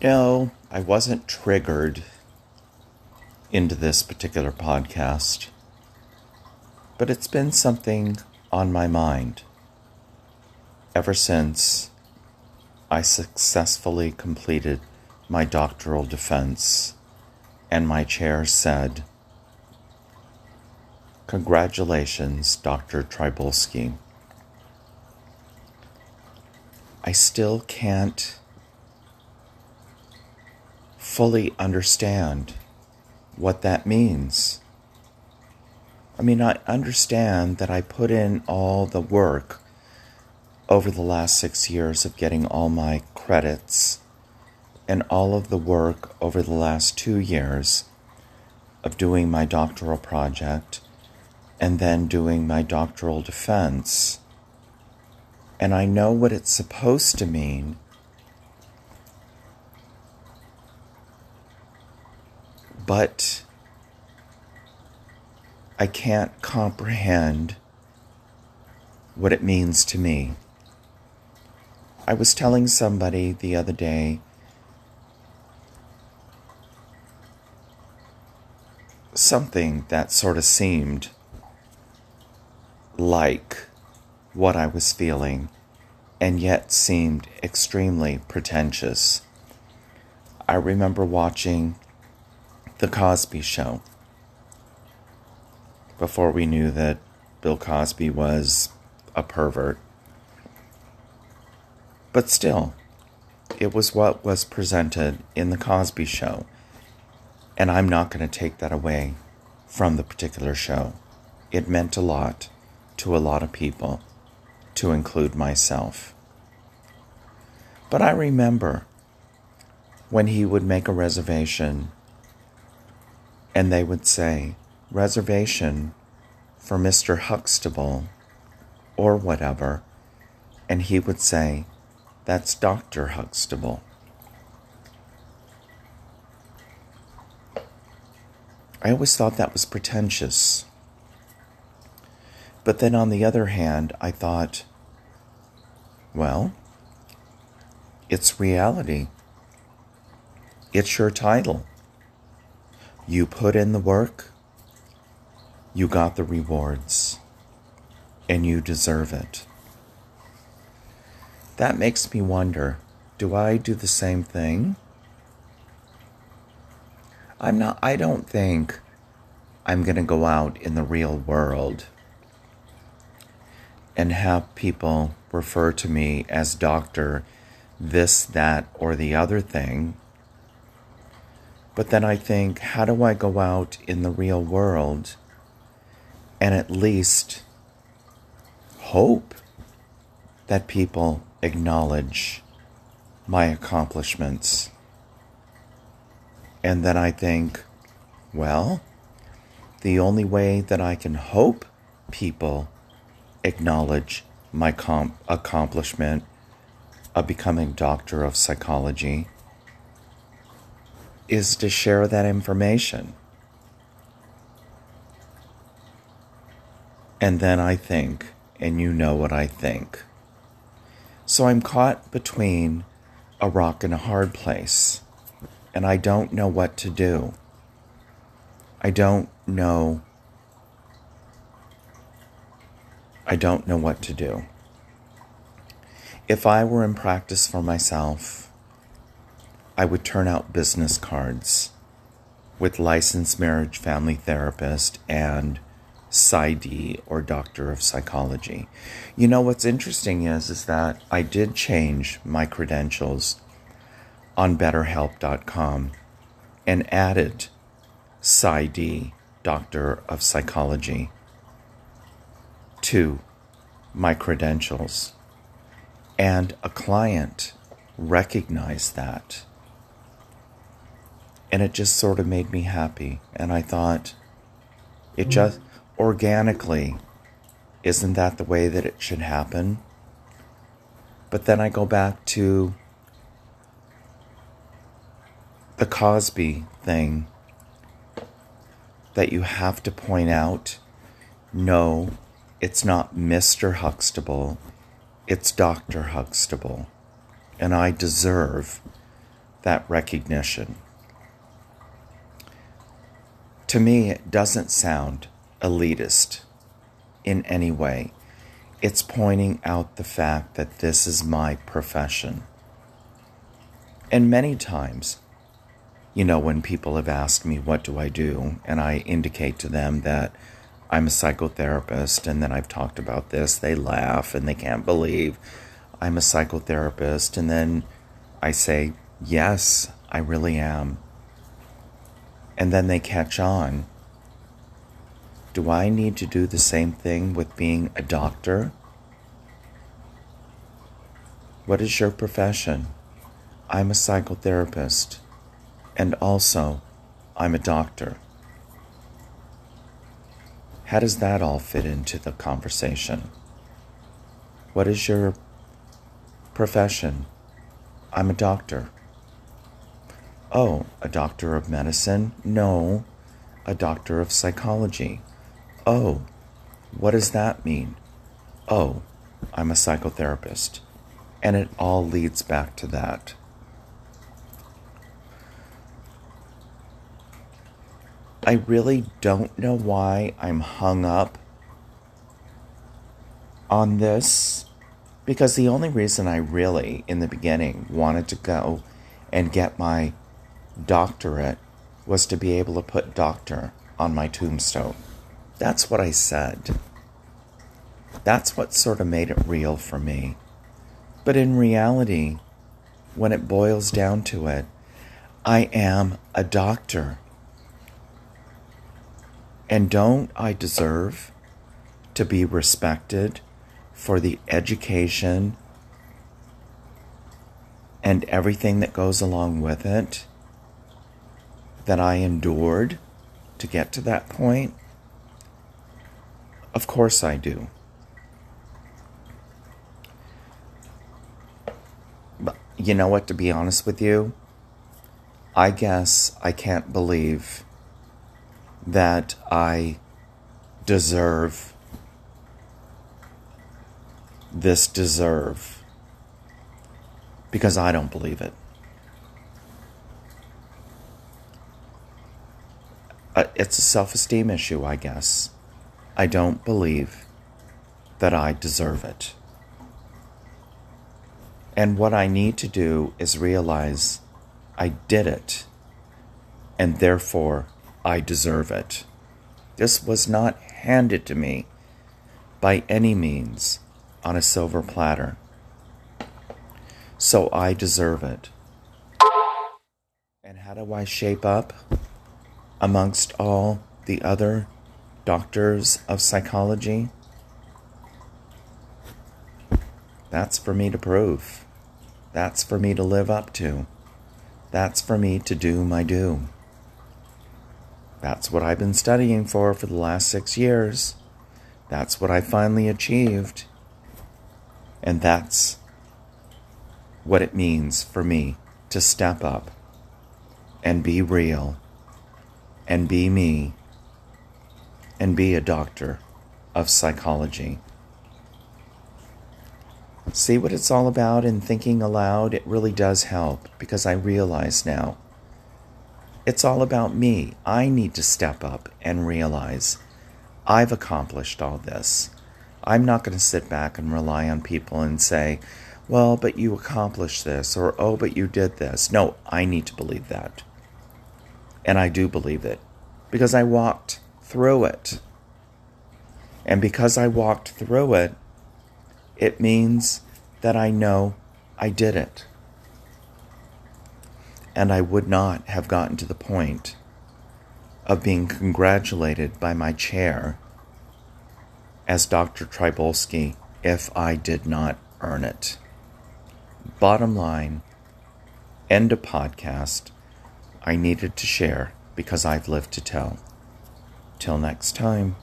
No, I wasn't triggered into this particular podcast, but it's been something on my mind ever since I successfully completed my doctoral defense and my chair said, Congratulations, Dr. Trybulski. I still can't fully understand what that means. I mean, I understand that I put in all the work over the last six years of getting all my credits and all of the work over the last two years of doing my doctoral project and then doing my doctoral defense. And I know what it's supposed to mean. But I can't comprehend what it means to me. I was telling somebody the other day something that sort of seemed like what I was feeling and yet seemed extremely pretentious. I remember watching The Cosby Show before we knew that Bill Cosby was a pervert. But still, it was what was presented in The Cosby Show, and I'm not going to take that away from the particular show. It meant a lot to a lot of people, to include myself. But I remember when he would make a reservation and they would say, reservation for Mr. Huxtable or whatever, and he would say, That's Dr. Huxtable. I always thought that was pretentious. But then on the other hand, I thought, well, it's reality. It's your title. You put in the work, you got the rewards, and you deserve it. That makes me wonder do I do the same thing? I'm not, I don't think I'm going to go out in the real world and have people refer to me as doctor, this, that, or the other thing but then I think, how do I go out in the real world and at least hope that people acknowledge my accomplishments? And then I think, well, the only way that I can hope people acknowledge my comp- accomplishment of becoming doctor of psychology is to share that information. And then I think, and you know what I think. So I'm caught between a rock and a hard place, and I don't know what to do. I don't know. I don't know what to do. If I were in practice for myself, I would turn out business cards with licensed marriage family therapist and PsyD or doctor of psychology. You know what's interesting is is that I did change my credentials on betterhelp.com and added PsyD doctor of psychology to my credentials. And a client recognized that and it just sort of made me happy. And I thought, it just organically, isn't that the way that it should happen? But then I go back to the Cosby thing that you have to point out no, it's not Mr. Huxtable, it's Dr. Huxtable. And I deserve that recognition. To me, it doesn't sound elitist in any way. It's pointing out the fact that this is my profession. And many times, you know, when people have asked me, What do I do? and I indicate to them that I'm a psychotherapist, and then I've talked about this, they laugh and they can't believe I'm a psychotherapist. And then I say, Yes, I really am. And then they catch on. Do I need to do the same thing with being a doctor? What is your profession? I'm a psychotherapist, and also I'm a doctor. How does that all fit into the conversation? What is your profession? I'm a doctor. Oh, a doctor of medicine? No, a doctor of psychology. Oh, what does that mean? Oh, I'm a psychotherapist. And it all leads back to that. I really don't know why I'm hung up on this because the only reason I really, in the beginning, wanted to go and get my doctorate was to be able to put doctor on my tombstone. That's what I said. That's what sort of made it real for me. But in reality, when it boils down to it, I am a doctor. And don't I deserve to be respected for the education and everything that goes along with it that I endured to get to that point? Of course I do. But you know what, to be honest with you, I guess I can't believe that I deserve this deserve because I don't believe it. Uh, it's a self esteem issue, I guess. I don't believe that I deserve it. And what I need to do is realize I did it, and therefore I deserve it. This was not handed to me by any means on a silver platter. So I deserve it. And how do I shape up amongst all the other doctors of psychology? That's for me to prove. That's for me to live up to. That's for me to do my due. That's what I've been studying for for the last six years. That's what I finally achieved. And that's what it means for me to step up and be real and be me and be a doctor of psychology. See what it's all about in thinking aloud? It really does help because I realize now it's all about me. I need to step up and realize I've accomplished all this. I'm not going to sit back and rely on people and say, well, but you accomplished this, or oh, but you did this. No, I need to believe that. And I do believe it because I walked through it. And because I walked through it, it means that I know I did it and I would not have gotten to the point of being congratulated by my chair as Dr. Trybulski if I did not earn it. Bottom line, end a podcast. I needed to share because I've lived to tell. Till next time.